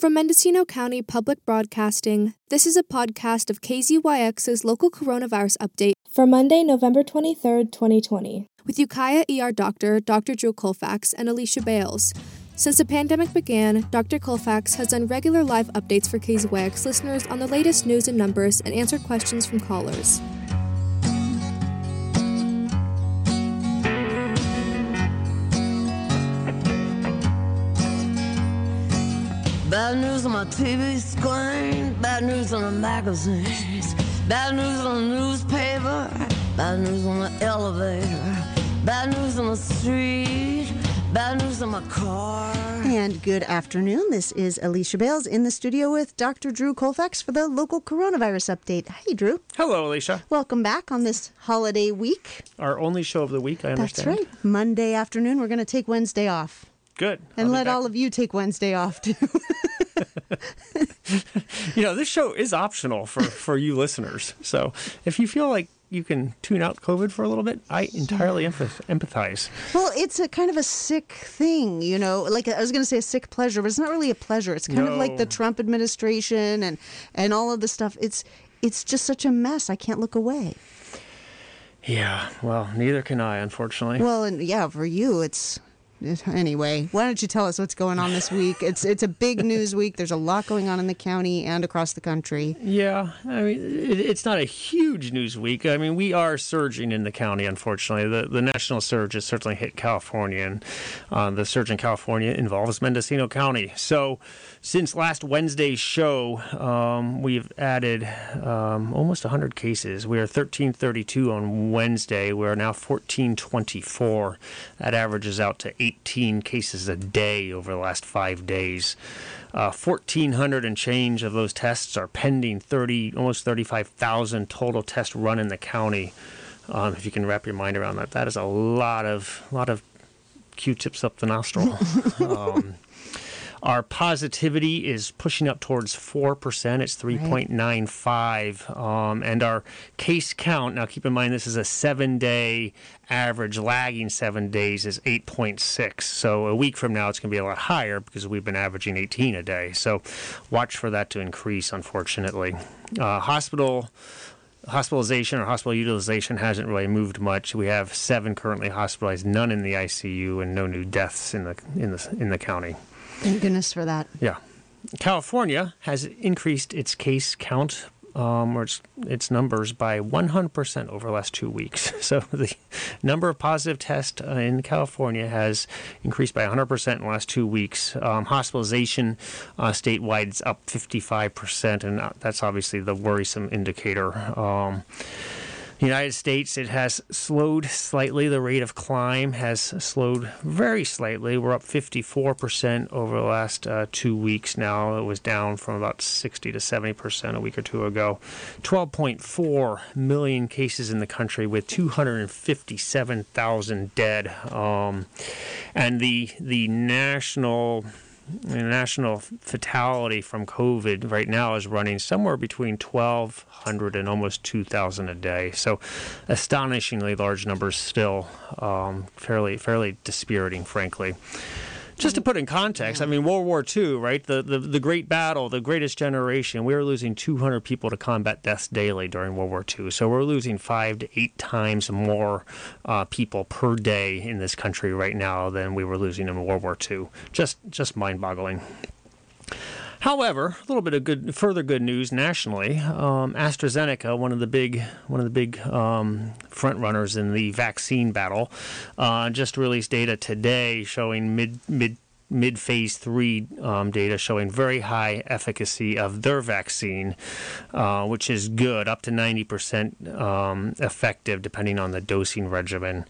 From Mendocino County Public Broadcasting, this is a podcast of KZYX's local coronavirus update for Monday, November 23rd, 2020, with Ukiah ER doctor, Dr. Drew Colfax, and Alicia Bales. Since the pandemic began, Dr. Colfax has done regular live updates for KZYX listeners on the latest news and numbers and answered questions from callers. Bad news on my TV screen, bad news on the magazines, bad news on the newspaper, bad news on the elevator, bad news on the street, bad news on my car. And good afternoon. This is Alicia Bales in the studio with Dr. Drew Colfax for the local coronavirus update. Hey, Drew. Hello, Alicia. Welcome back on this holiday week. Our only show of the week, I understand. That's understand. right. Monday afternoon, we're going to take Wednesday off. Good. And let all of you take Wednesday off, too. you know, this show is optional for for you listeners. So if you feel like you can tune out COVID for a little bit, I entirely empath- empathize. well, it's a kind of a sick thing, you know. Like I was going to say a sick pleasure, but it's not really a pleasure. It's kind of like the Trump administration and and all of the stuff. It's it's just such a mess. I can't look away. Yeah. Well, neither can I, unfortunately. Well, and yeah, for you, it's it- anyway. Why don't you tell us what's going on this week? It's it's a big news week. There's a lot going on in the county and across the country. Yeah, I mean, it, it's not a huge news week. I mean, we are surging in the county, unfortunately. The, the national surge has certainly hit California, and uh, the surge in California involves Mendocino County. So, since last Wednesday's show, um, we've added um, almost 100 cases. We are 1332 on Wednesday. We're now 1424. That averages out to 18 cases a day over the last five days. Uh, 1,400 and change of those tests are pending. 30, almost 35,000 total tests run in the county. Um, if you can wrap your mind around that, that is a lot of lot of Q-tips up the nostril. um, our positivity is pushing up towards 4%. It's 3.95. Um, and our case count, now keep in mind this is a seven day average, lagging seven days is 8.6. So a week from now it's going to be a lot higher because we've been averaging 18 a day. So watch for that to increase, unfortunately. Uh, hospital hospitalization or hospital utilization hasn't really moved much. We have seven currently hospitalized, none in the ICU, and no new deaths in the in the in the county. Thank goodness for that. Yeah, California has increased its case count. Um, or its, its numbers by 100% over the last two weeks. So the number of positive tests uh, in California has increased by 100% in the last two weeks. Um, hospitalization uh, statewide is up 55%, and uh, that's obviously the worrisome indicator. Um, the United States, it has slowed slightly. The rate of climb has slowed very slightly. We're up 54% over the last uh, two weeks now. It was down from about 60 to 70% a week or two ago. 12.4 million cases in the country with 257,000 dead. Um, and the the national national fatality from COVID right now is running somewhere between 1,200 and almost 2,000 a day. So, astonishingly large numbers still. Um, fairly, fairly dispiriting, frankly. Just to put in context, I mean, World War II, right? The, the the great battle, the greatest generation. We were losing 200 people to combat deaths daily during World War II. So we're losing five to eight times more uh, people per day in this country right now than we were losing in World War II. Just just mind-boggling. However, a little bit of good, further good news nationally. Um, AstraZeneca, one of the big, one of the big um, front runners in the vaccine battle, uh, just released data today showing mid mid mid phase three um, data showing very high efficacy of their vaccine, uh, which is good, up to 90% um, effective depending on the dosing regimen.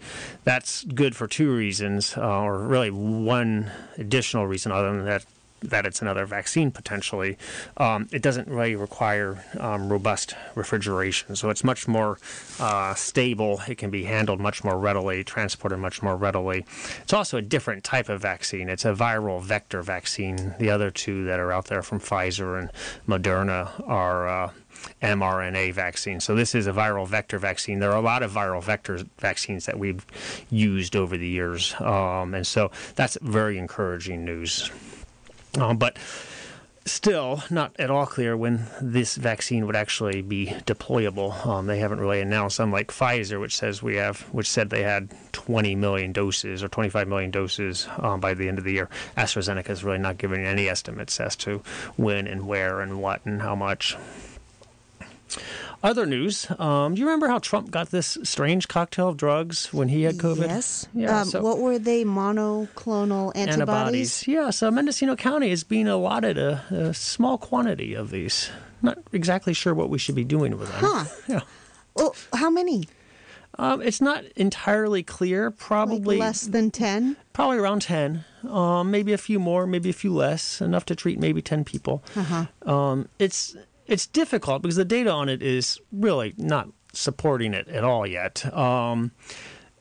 That's good for two reasons, uh, or really one additional reason, other than that that it's another vaccine potentially. Um, it doesn't really require um, robust refrigeration, so it's much more uh, stable. It can be handled much more readily, transported much more readily. It's also a different type of vaccine. It's a viral vector vaccine. The other two that are out there from Pfizer and Moderna are. Uh, mRNA vaccine. So this is a viral vector vaccine. There are a lot of viral vector vaccines that we've used over the years, um, and so that's very encouraging news. Um, but still not at all clear when this vaccine would actually be deployable. Um, they haven't really announced, unlike Pfizer, which says we have, which said they had 20 million doses or 25 million doses um, by the end of the year. AstraZeneca is really not giving any estimates as to when and where and what and how much. Other news. Um, do you remember how Trump got this strange cocktail of drugs when he had COVID? Yes. Yeah. um, so- what were they? Monoclonal antibodies. Yeah, so Mendocino County is being allotted a, a small quantity of these. Not exactly sure what we should be doing with them. Huh. Yeah. Well, how many? Um, it's not entirely clear. Like Probably less than ten. probably around ten. Um, maybe a few more, maybe a few less. Enough to treat maybe ten people. Uh-huh. Um, it's it's difficult because the data on it is really not supporting it at all yet. Um,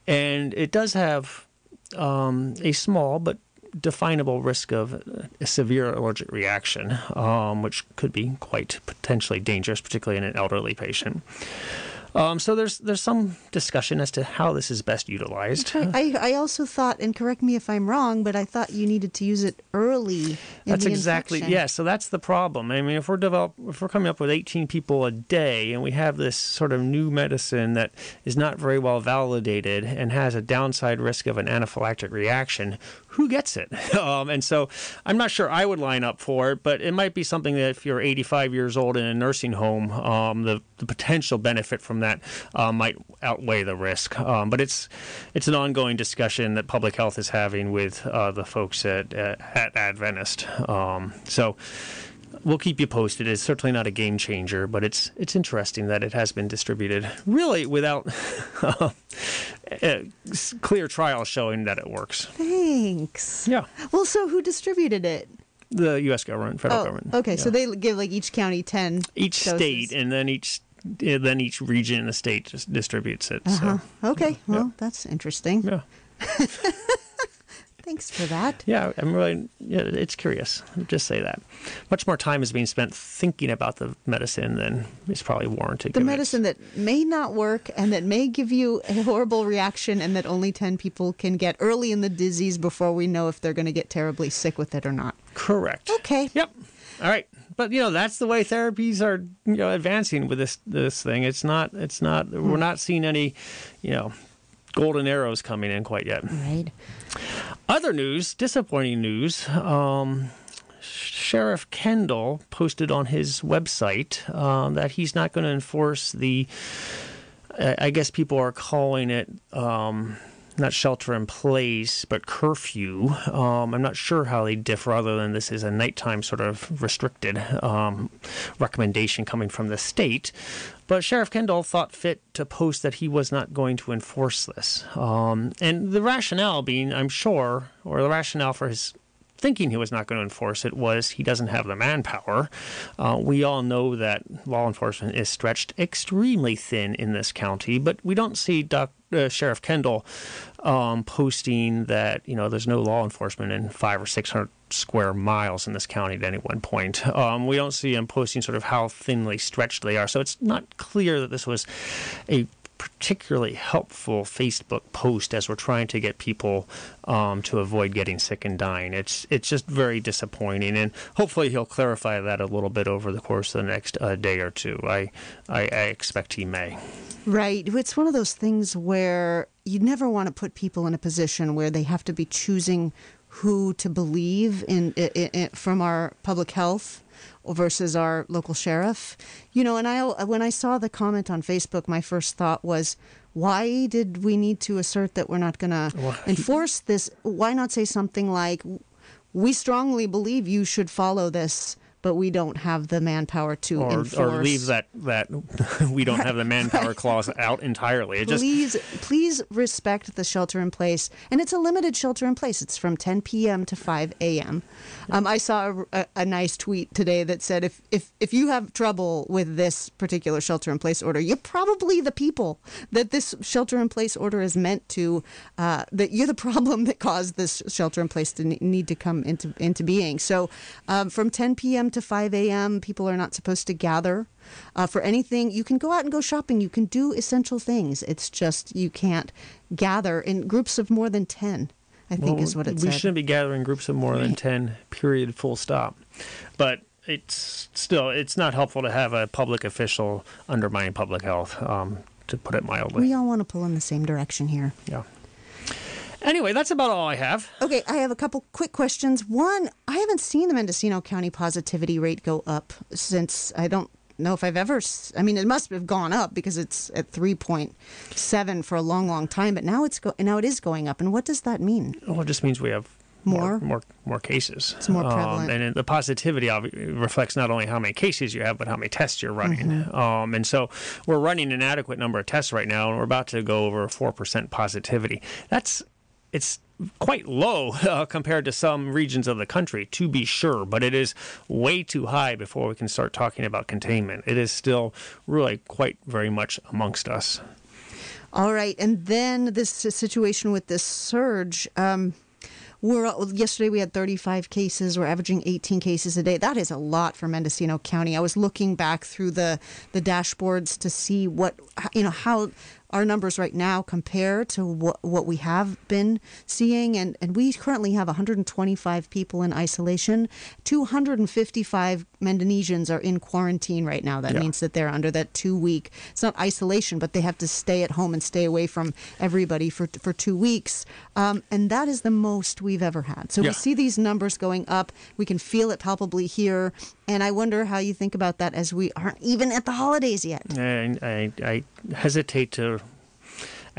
and it does have um, a small but definable risk of a severe allergic reaction, um, which could be quite potentially dangerous, particularly in an elderly patient. Um, so there's there's some discussion as to how this is best utilized. I, I also thought, and correct me if I'm wrong, but I thought you needed to use it early. In That's exactly infection. yeah. So that's the problem. I mean, if we're develop, if we're coming up with 18 people a day, and we have this sort of new medicine that is not very well validated and has a downside risk of an anaphylactic reaction, who gets it? Um, and so I'm not sure I would line up for it, but it might be something that if you're 85 years old in a nursing home, um, the the potential benefit from that uh, might outweigh the risk. Um, but it's it's an ongoing discussion that public health is having with uh, the folks at uh, at Adventist. Um, so we'll keep you posted. It's certainly not a game changer, but it's it's interesting that it has been distributed really without uh, clear trials showing that it works. Thanks. Yeah, Well, so who distributed it? the U.S. government, federal Oh, government. okay. So they give like each county ten. each doses. state and then each then each region in the state just distributes it. So Okay. Well, that's interesting. yeah, Thanks for that. yeah, I'm really yeah, it's curious. I'll just say that much more time is being spent thinking about the medicine than is probably warranted. The medicine that may not work and that may give you a horrible reaction, and that only 10 people can get early in the disease before we know if they're going to get terribly sick with it or not. Correct. Okay. Yep. All right. But you know that's the way therapies are you know advancing with this this thing. It's not it's not we're hmm. not seeing any you know golden arrows coming in quite yet. Right. Other news, disappointing news. Um, Sheriff Kendall posted on his website um, that he's not going to enforce the. I I guess people are calling it um, not shelter in place, but curfew. Um, I'm not sure how they differ, other than this is a nighttime sort of restricted um, recommendation coming from the state. But Sheriff Kendall thought fit to post that he was not going to enforce this. Um, and the rationale being, I'm sure, or the rationale for his thinking he was not going to enforce it was he doesn't have the manpower. Uh, we all know that law enforcement is stretched extremely thin in this county, but we don't see Doc, uh, Sheriff Kendall um, posting that you know there's no law enforcement in five or six hundred square miles in this county at any one point. Um, we don't see him posting sort of how thinly stretched they are, so it's not clear that this was a particularly helpful Facebook post as we're trying to get people um, to avoid getting sick and dying. It's it's just very disappointing, and hopefully he'll clarify that a little bit over the course of the next uh, day or two. I, I I expect he may. Right. It's one of those things where you never want to put people in a position where they have to be choosing who to believe in, i i from our public health versus our local sheriff. You know, and I when I saw the comment on Facebook, my first thought was, why did we need to assert that we're not going to enforce this? Why not say something like, we strongly believe you should follow this, but we don't have the manpower to Or, enforce. or leave that that we don't have the manpower clause out entirely. It just please please respect the shelter in place and it's a limited shelter in place it's from 10 p.m to 5 a.m um, i saw a, a, a nice tweet today that said if, if if you have trouble with this particular shelter in place order you're probably the people that this shelter in place order is meant to uh, that you're the problem that caused this shelter in place to need to come into into being so um, from 10 p.m to 5 a.m people are not supposed to gather uh, for anything. You can go out and go shopping. You can do essential things. It's just you can't gather in groups of more than 10, I think Well, is what it we said. shouldn't be gathering groups of more than 10 period full stop but it's still it's not helpful to have a public official undermining public health. Um, to put it mildly. We all want to pull in the same direction here. Yeah. Anyway, that's about all I have. Okay, I have a couple quick questions. One, I haven't seen the Mendocino County positivity rate go up since I don't know if I've ever. I mean, it must have gone up because it's at three point seven for a long, long time. But now it's go now it is going up. And what does that mean? Well, it just means we have more more more, more cases. It's more prevalent. Um, and the positivity reflects not only how many cases you have, but how many tests you're running. Mm-hmm. Um, and so we're running an adequate number of tests right now, and we're about to go over four percent positivity. That's it's quite low uh, compared to some regions of the country, to be sure, but it is way too high before we can start talking about containment. It is still really quite very much amongst us. All right, and then this situation with this surge. Um, we're yesterday we had 35 cases. We're averaging 18 cases a day. That is a lot for Mendocino County. I was looking back through the the dashboards to see what you know how our numbers right now compare to what, what we have been seeing. And, and we currently have 125 people in isolation. 255 Mendonesians are in quarantine right now. That yeah. means that they're under that two week, it's not isolation, but they have to stay at home and stay away from everybody for, for two weeks. Um, and that is the most we've ever had. So yeah. we see these numbers going up. We can feel it palpably here. And I wonder how you think about that as we aren't even at the holidays yet. I, I, I hesitate to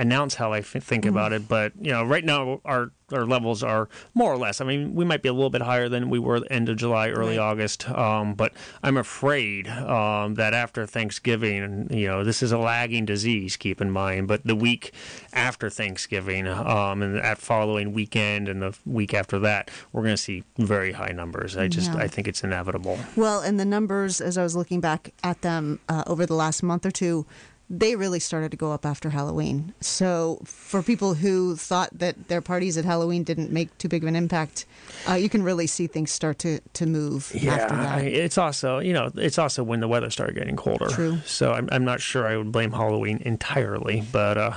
announce how I f- think mm. about it, but you know, right now our our levels are more or less. I mean, we might be a little bit higher than we were end of July, early right. August. Um, but I'm afraid um, that after Thanksgiving, you know, this is a lagging disease. Keep in mind, but the week after Thanksgiving um, and that following weekend and the week after that, we're going to see very high numbers. I just, yeah. I think it's inevitable. Well, and the numbers, as I was looking back at them uh, over the last month or two, they really started to go up after Halloween. So for people who thought that their parties at Halloween didn't make too big of an impact, uh, you can really see things start to, to move yeah, after that. It's also, you know, it's also when the weather started getting colder. True. So I'm, I'm not sure I would blame Halloween entirely, but uh,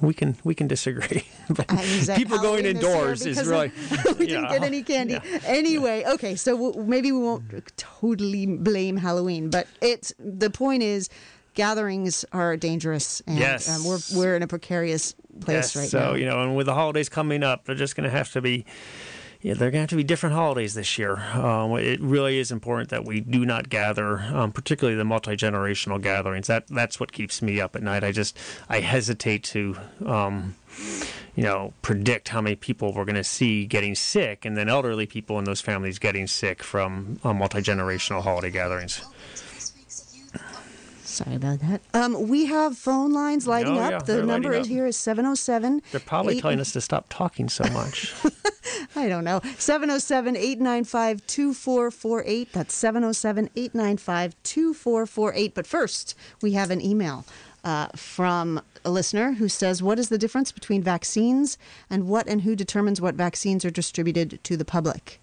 we can we can disagree. people going indoors is really we didn't get any candy yeah. anyway. Okay, so we'll, maybe we won't totally blame Halloween, but it's the point is gatherings are dangerous, and yes. um, we're we're in a precarious place yes. right so, now. So you know, and with the holidays coming up, they're just going to have to be. Yeah, they're going to have to be different holidays this year. Um, it really is important that we do not gather, um, particularly the multi generational gatherings. That that's what keeps me up at night. I just I hesitate to. Um, you know, predict how many people we're going to see getting sick, and then elderly people in those families getting sick from uh, multi generational holiday gatherings. Sorry about that. Um, we have phone lines lighting oh, up. Yeah, the number is here is 707. They're probably eight... telling us to stop talking so much. I don't know. 707 895 2448. That's 707 895 2448. But first, we have an email. Uh, from a listener who says, What is the difference between vaccines and what and who determines what vaccines are distributed to the public?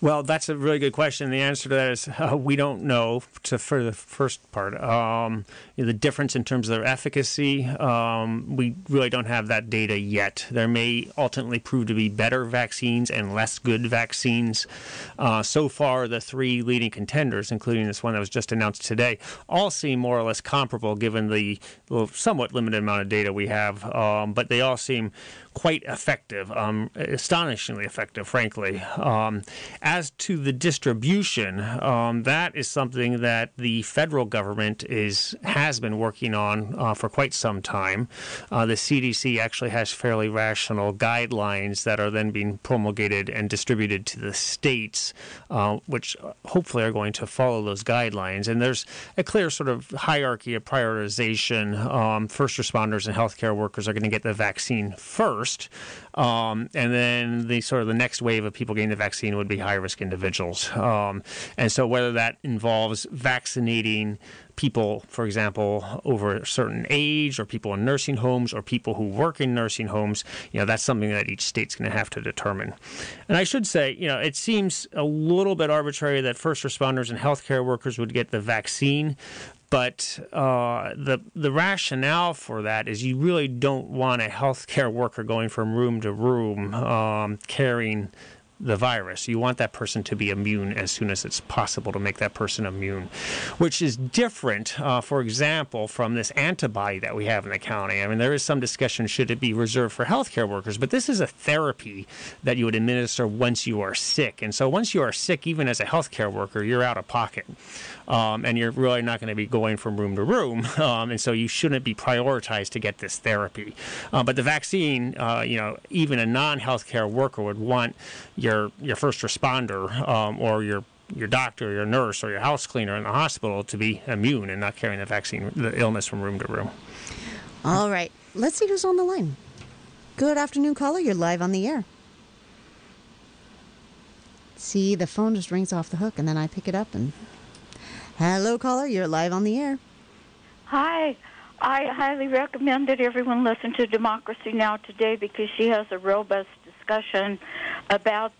Well, that's a really good question. The answer to that is uh, we don't know. To for the first part, um, you know, the difference in terms of their efficacy, um, we really don't have that data yet. There may ultimately prove to be better vaccines and less good vaccines. Uh, so far, the three leading contenders, including this one that was just announced today, all seem more or less comparable given the somewhat limited amount of data we have. Um, but they all seem quite effective, um, astonishingly effective, frankly. Um, as to the distribution, um, that is something that the federal government is has been working on uh, for quite some time. Uh, the CDC actually has fairly rational guidelines that are then being promulgated and distributed to the states, uh, which hopefully are going to follow those guidelines. And there's a clear sort of hierarchy of prioritization. Um, first responders and healthcare workers are going to get the vaccine first first, um, and then the sort of the next wave of people getting the vaccine would be high risk individuals. Um, and so whether that involves vaccinating people, for example, over a certain age, or people in nursing homes, or people who work in nursing homes, you know, that's something that each state's going to have to determine. And I should say, you know, it seems a little bit arbitrary that first responders and healthcare workers would get the vaccine, but uh, the the rationale for that is you really don't want a healthcare worker going from room to room um, carrying the virus. You want that person to be immune as soon as it's possible to make that person immune, which is different, uh, for example, from this antibody that we have in the county. I mean, there is some discussion should it be reserved for healthcare workers, but this is a therapy that you would administer once you are sick. And so once you are sick, even as a healthcare worker, you're out of pocket. Um, and you're really not going to be going from room to room. Um, and so you shouldn't be prioritized to get this therapy. Uh, but the vaccine, uh, you know, even a non healthcare worker would want your, your first responder um, or your your doctor, your nurse, or your house cleaner in the hospital to be immune and not carrying the vaccine, the illness from room to room. All right. Let's see who's on the line. Good afternoon, caller. You're live on the air. See, the phone just rings off the hook, and then I pick it up and. Hello, caller. You're live on the air. Hi. I highly recommend that everyone listen to Democracy Now! today because she has a robust discussion about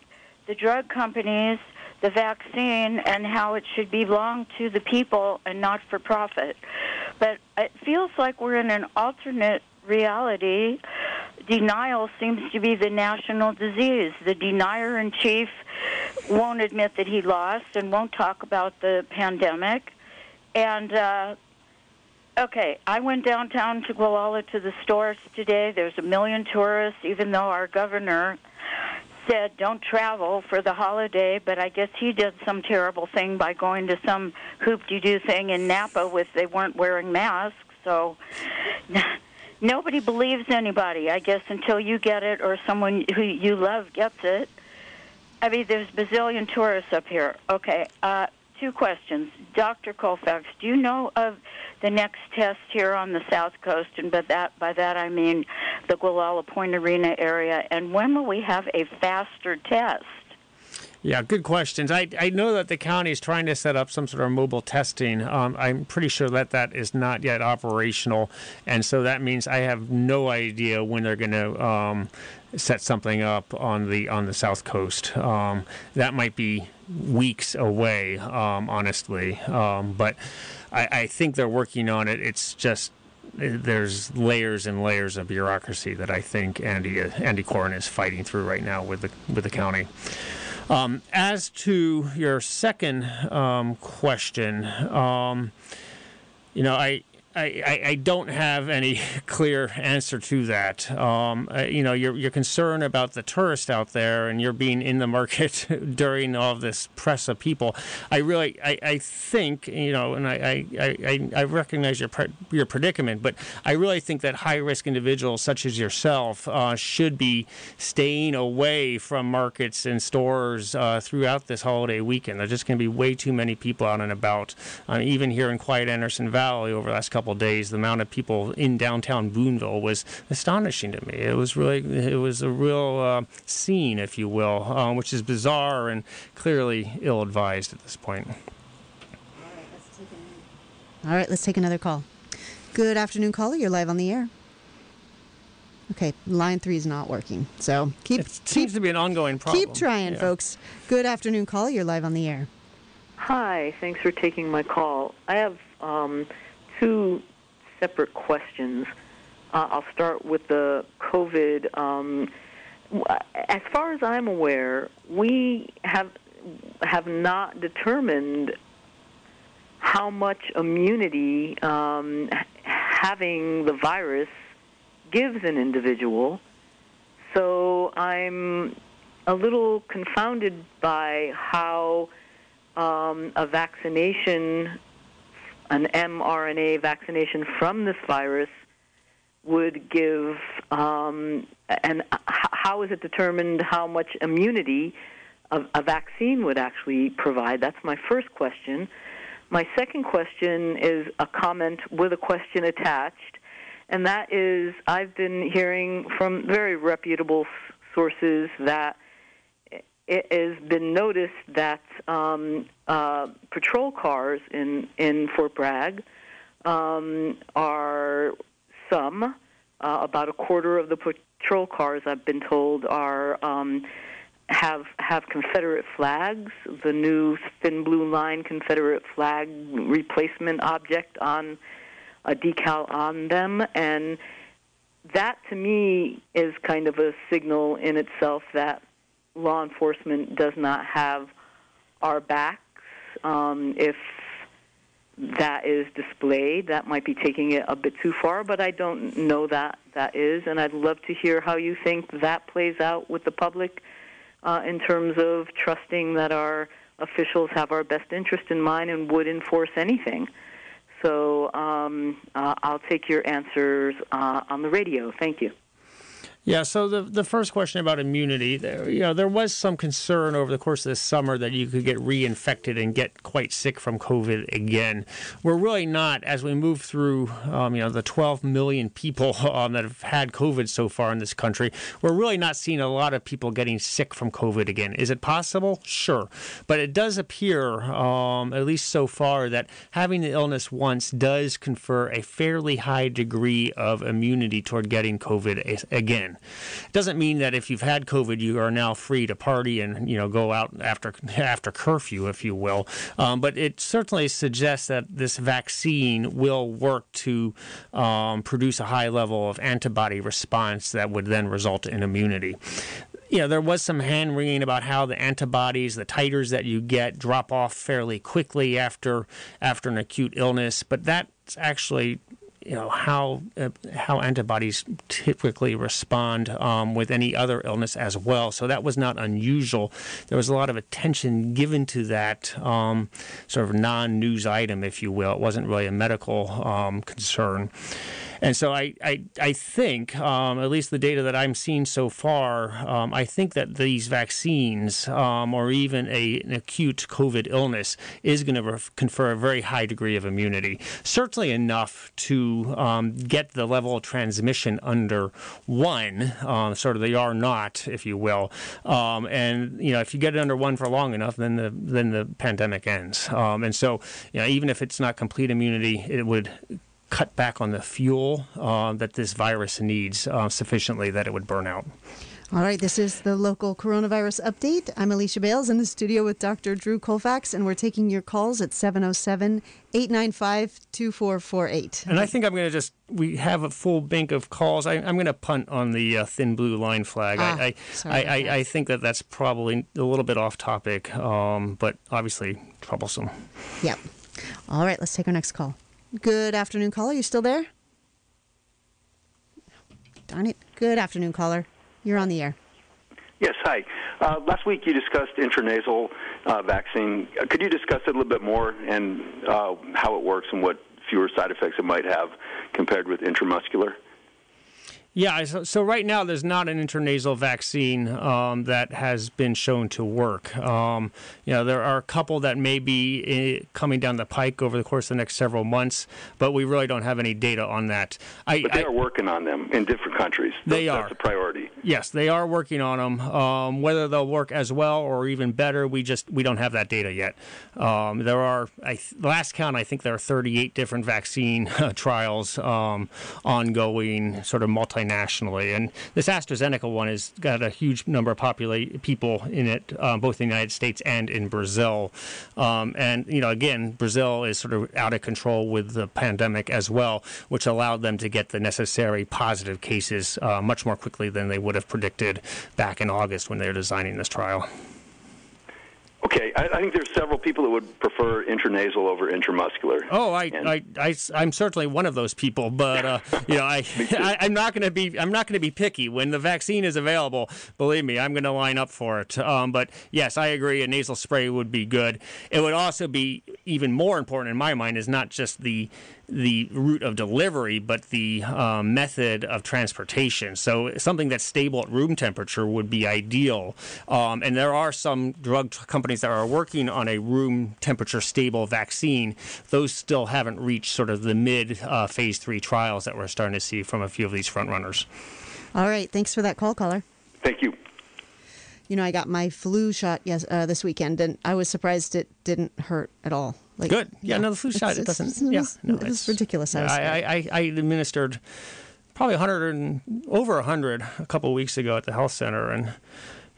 the drug companies, the vaccine, and how it should belong to the people and not for profit. But it feels like we're in an alternate reality. Denial seems to be the national disease. The denier in chief won't admit that he lost and won't talk about the pandemic. And uh, Okay, I went downtown to Gualala to the stores today. There's a million tourists, even though our governor said don't travel for the holiday, but I guess he did some terrible thing by going to some hoop-de-doo thing in Napa with they weren't wearing masks. So nobody believes anybody, I guess, until you get it or someone who you love gets it. I mean, there's bazillion tourists up here. Okay, uh, two questions. Dr. Colfax, do you know of the next test here on the south coast, and by that by that I mean the Gualala Point Arena area. And when will we have a faster test? Yeah, good questions. I, I know that the county is trying to set up some sort of mobile testing. Um, I'm pretty sure that that is not yet operational, and so that means I have no idea when they're going to um, set something up on the on the south coast. Um, that might be weeks away, um, honestly. Um, but I, I think they're working on it. It's just there's layers and layers of bureaucracy that I think Andy Andy Coren is fighting through right now with the with the county. Um, as to your second um, question, um, you know, I I, I, don't have any clear answer to that. Um, uh, you know, you're concerned about the tourist out there and you're being in the market during all this press of people. I really, I, I think, you know, and I, I, I, recognize your, your predicament, but I really think that high risk individuals such as yourself uh, should be staying away from markets and stores uh, throughout this holiday weekend. There's just going to be way too many people out and about, uh, even here in quiet Anderson Valley over the last couple couple days, the amount of people in downtown Boonville was astonishing to me. It was really, it was a real uh, scene, if you will, um, which is bizarre and clearly ill-advised at this point. All right, let's take another call. Good afternoon, caller. You're live on the air. Okay, line three is not working. So keep. It seems keep, to be an ongoing problem. Keep trying, yeah. folks. Good afternoon, caller. You're live on the air. Hi, thanks for taking my call. I have um, two separate questions. Uh, I'll start with the COVID. Um, as far as I'm aware, we have have not determined how much immunity um, having the virus gives an individual. So I'm a little confounded by how um, a vaccination an mRNA vaccination from this virus would give, um, and how is it determined how much immunity a, a vaccine would actually provide? That's my first question. My second question is a comment with a question attached, and that is I've been hearing from very reputable sources that it has been noticed that um, uh, patrol cars in, in Fort Bragg um, are some, uh, about a quarter of the patrol cars, I've been told, are um, have have Confederate flags, the new thin blue line Confederate flag replacement object on a decal on them, and that to me is kind of a signal in itself that law enforcement does not have our backs. Um, if that is displayed, that might be taking it a bit too far, but I don't know that that is, and I'd love to hear how you think that plays out with the public uh, in terms of trusting that our officials have our best interest in mind and would enforce anything. So um, uh, I'll take your answers uh, on the radio. Thank you. Yeah, so the the first question about immunity, there, you know, there was some concern over the course of this summer that you could get reinfected and get quite sick from COVID again. We're really not, as we move through, um, you know, the 12 million people um, that have had COVID so far in this country. We're really not seeing a lot of people getting sick from COVID again. Is it possible? Sure, but it does appear, um, at least so far, that having the illness once does confer a fairly high degree of immunity toward getting COVID again. It doesn't mean that if you've had COVID, you are now free to party and you know go out after after curfew, if you will. Um, but it certainly suggests that this vaccine will work to um, produce a high level of antibody response that would then result in immunity you know, there was some hand wringing about how the antibodies, the titers that you get, drop off fairly quickly after after an acute illness, but that's actually you know how uh, how antibodies typically respond um, with any other illness as well. So that was not unusual. There was a lot of attention given to that um, sort of non-news item, if you will. It wasn't really a medical um, concern. And so I, I, I think, um, at least the data that I'm seeing so far, um, I think that these vaccines um, or even a, an acute COVID illness is going to confer a very high degree of immunity. Certainly enough to um, get the level of transmission under one, um, sort of the R naught, if you will. Um, and, you know, if you get it under one for long enough, then the, then the pandemic ends. and so, you know, even if it's not complete immunity, it would cut back on the fuel uh, that this virus needs uh, sufficiently that it would burn out. All right, this is the local coronavirus update. I'm Alicia Bales in the studio with Dr. Drew Colfax, and we're taking your calls at 707 895 2448. And I think I'm going to just, we have a full bank of calls. I, am going to punt on the uh, thin blue line flag. Ah, I, I, I, I, think that that's probably a little bit off topic, um, but obviously troublesome. Yep. All right, let's take our next call. Good afternoon, caller. You still there? Darn it. Good afternoon, caller. You're on the air. Yes, hi. Uh, last week you discussed intranasal uh, vaccine. Could you discuss it a little bit more and uh, how it works and what fewer side effects it might have compared with intramuscular? Yeah, so, so, right now there's not an intranasal vaccine um, that has been shown to work. Um, you know, there are a couple that may be uh, coming down the pike over the course of the next several months, but we really don't have any data on that. I, but they I, are working on them in different countries. They that's, are. That's a priority. Yes, they are working on them. Um, whether they'll work as well or even better, we just we don't have that data yet. Um, there are, I, last count, I think there are 38 different vaccine trials um, ongoing, sort of multi nationally. And this AstraZeneca one has got a huge number of people in it, uh, both in the United States and in Brazil. Um, and you know, again, Brazil is sort of out of control with the pandemic as well, which allowed them to get the necessary positive cases uh, much more quickly than they would have predicted back in August when they were designing this trial. Okay, I, I, think there's several people that would prefer intranasal over intramuscular. Oh, I, I, I, I'm certainly one of those people, but uh, you know, I, I, am not going to be, I'm not going to be picky when the vaccine is available. Believe me, I'm going to line up for it. Um, but yes, I agree, a nasal spray would be good. It would also be even more important in my mind is not just the the route of delivery, but the um, method of transportation. So something that's stable at room temperature would be ideal. Um, and there are some drug companies that are working on a room temperature stable vaccine. Those still haven't reached sort of the mid uh, phase three trials that we're starting to see from a few of these front runners. All right. Thanks for that call, caller. Thank you you know, I got my flu shot yes uh, this weekend, and I was surprised it didn't hurt at all. Like, Good. Yeah, yeah, no, the flu shot it's, it doesn't. It's, yeah, no, it was ridiculous. I, I, I, I, administered probably 100 and over 100 a couple of weeks ago at the health center, and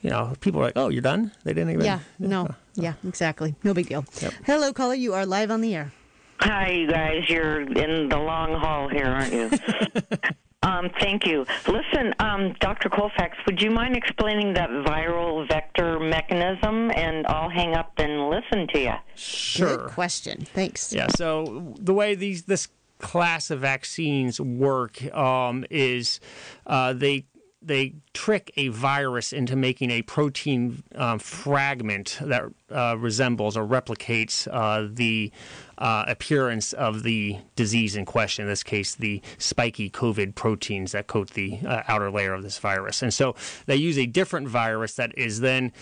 you know, people were like, "Oh, you're done." They didn't even. Yeah. No. Yeah. Exactly. No big deal. Yep. Hello, caller. You are live on the air. Hi, you guys. You're in the long haul here, aren't you? Um, thank you. Listen, um, Dr. Colfax, would you mind explaining that viral vector? mechanism, and I'll hang up and listen to you. Sure. Good question. Thanks. Yeah. So the way these this class of vaccines work um, is uh, they they trick a virus into making a protein um, fragment that uh, resembles or replicates uh, the uh, appearance of the disease in question. In this case, the spiky COVID proteins that coat the uh, outer layer of this virus. And so they use a different virus that is then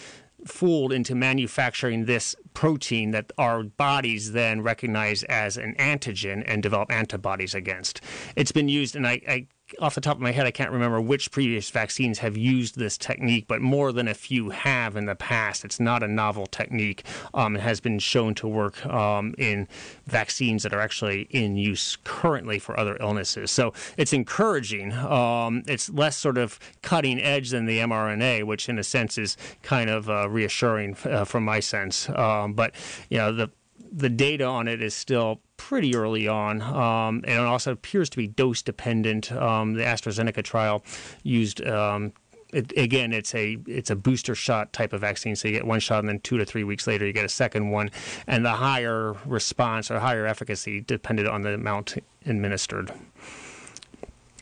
fooled into manufacturing this protein that our bodies then recognize as an antigen and develop antibodies against. It's been used, and I, I off the top of my head, I can't remember which previous vaccines have used this technique, but more than a few have in the past. It's not a novel technique. Um, it has been shown to work um, in vaccines that are actually in use currently for other illnesses. So it's encouraging. Um, it's less sort of cutting edge than the mRNA, which in a sense is kind of uh, reassuring uh, from my sense. Um, but you know the the data on it is still pretty early on, um, and it also appears to be dose dependent. Um, the AstraZeneca trial used. Um, it, again, it's a it's a booster shot type of vaccine. So you get one shot, and then two to three weeks later, you get a second one, and the higher response or higher efficacy depended on the amount administered.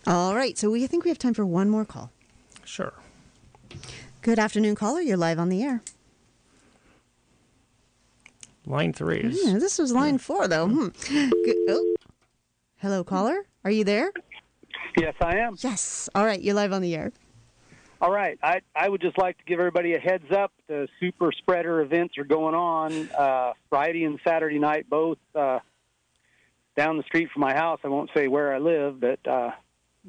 All right. So we think we have time for one more call. Sure. Good afternoon, caller. You're live on the air. Line three is. Yeah, this was line four, though. Hmm. Good. Oh. Hello, caller. Are you there? Yes, I am. Yes. All right. You're live on the air. All right. I, I would just like to give everybody a heads up. The super spreader events are going on uh, Friday and Saturday night, both uh, down the street from my house. I won't say where I live, but uh,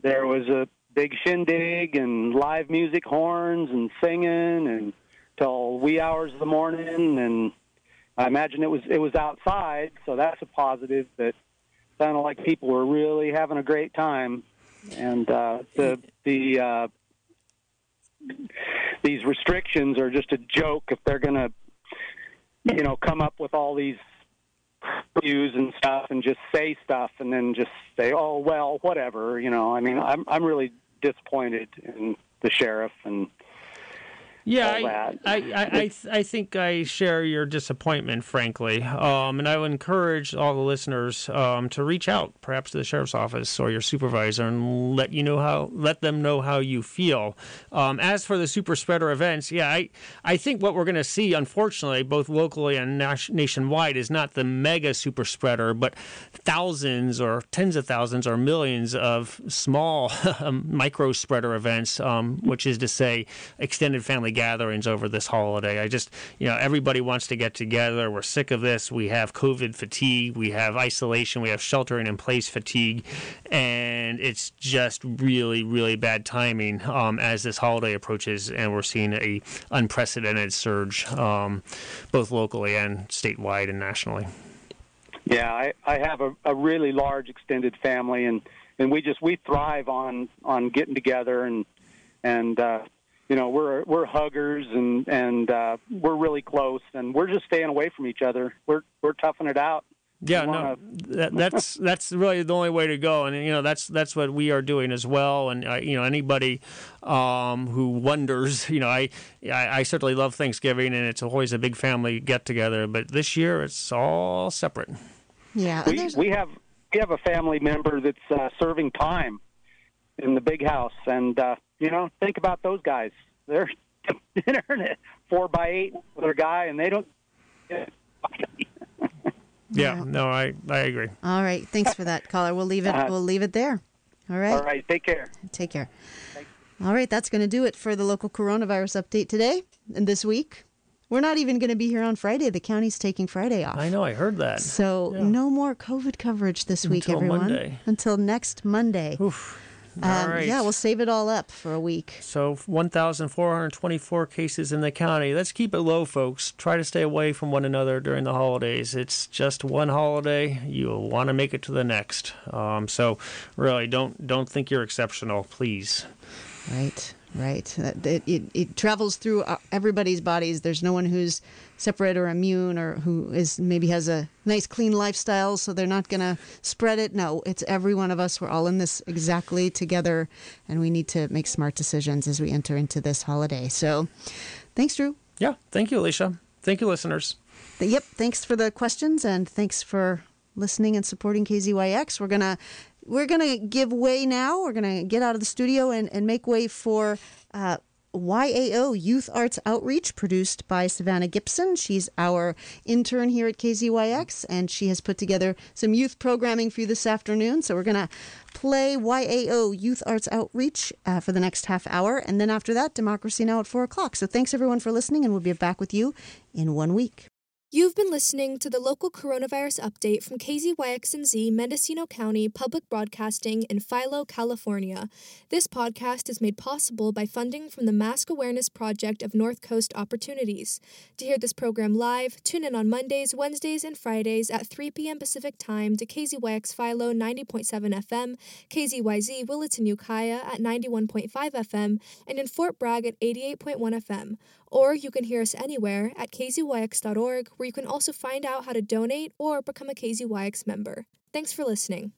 there was a big shindig and live music, horns and singing, and till wee hours of the morning. And I imagine it was it was outside, so that's a positive. But sounded like people were really having a great time, and uh, the the uh, these restrictions are just a joke if they're going to, you know, come up with all these views and stuff and just say stuff and then just say, oh well, whatever. You know, I mean, I'm I'm really disappointed in the sheriff and Yeah, I. I, I, I, th- I think I share your disappointment, frankly. Um, and I would encourage all the listeners um, to reach out, perhaps to the sheriff's office or your supervisor, and let you know how let them know how you feel. Um, as for the super spreader events, yeah, I, I think what we're going to see, unfortunately, both locally and nas- nationwide, is not the mega super spreader, but thousands or tens of thousands or millions of small micro spreader events, um, which is to say, extended family gatherings over this holiday. I just, you know, everybody wants to get together. We're sick of this. We have COVID fatigue. We have isolation. We have sheltering in place fatigue. And it's just really, really bad timing um, as this holiday approaches. And we're seeing a unprecedented surge, um, both locally and statewide and nationally. Yeah, I, I have a, a really large extended family, and, and we just we thrive on on getting together and and uh, you know we're we're huggers and and uh, we're really close, and we're just staying away from each other. We're we're toughing it out. Yeah, no, wanna- that, that's that's really the only way to go, and you know that's that's what we are doing as well. And uh, you know anybody um, who wonders, you know, I, I I certainly love Thanksgiving, and it's always a big family get together. But this year it's all separate. Yeah. We we have we have a family member that's uh, serving time in the big house, and uh, you know think about those guys. They're dinner in a four by eight with their guy, and they don't. Yeah, no, I I agree. All right. Thanks for that, caller. We'll leave it. Uh, We'll leave it there. All right. All right, take care. Take care. All right, that's going to do it for the local coronavirus update today and this week. We're not even going to be here on Friday. The county's taking Friday off. I know, I heard that. So Yeah. no more COVID coverage this week, Until everyone. Monday. Until next Monday. Oof. Um, right. Yeah, we'll save it all up for a week. So 1,424 cases in the county. Let's keep it low, folks. Try to stay away from one another during the holidays. It's just one holiday. You'll want to make it to the next. Um, so really, don't don't think you're exceptional, please. Right, right. It, it, it travels through uh, everybody's bodies. There's no one who's separate or immune or who is maybe has a nice clean lifestyle, so they're not going to spread it. No, it's every one of us. We're all in this exactly together, and we need to make smart decisions as we enter into this holiday. So, thanks, Drew. Yeah, thank you, Alicia. Thank you, listeners. Yep, thanks for the questions and thanks for listening and supporting KZYX. We're gonna we're gonna give way now. We're gonna get out of the studio and, and make way for uh, YAO Youth Arts Outreach, produced by Savannah Gibson. She's our intern here at KZYX, and she has put together some youth programming for you this afternoon. So we're going to play YAO Youth Arts Outreach uh, for the next half hour, and then after that, Democracy Now! at 4 o'clock. So thanks everyone for listening, and we'll be back with you in one week. You've been listening to the local coronavirus update from KZYX&Z Mendocino County Public Broadcasting in Philo, California. This podcast is made possible by funding from the Mask Awareness Project of North Coast Opportunities. To hear this program live, tune in on Mondays, Wednesdays, and Fridays at 3 p.m. Pacific Time to KZYX Philo 90.7 FM, KZYZ Willits and Ukiah at 91.5 FM, and in Fort Bragg at 88.1 FM. Or you can hear us anywhere at kzyx.org, where you can also find out how to donate or become a KZYX member. Thanks for listening.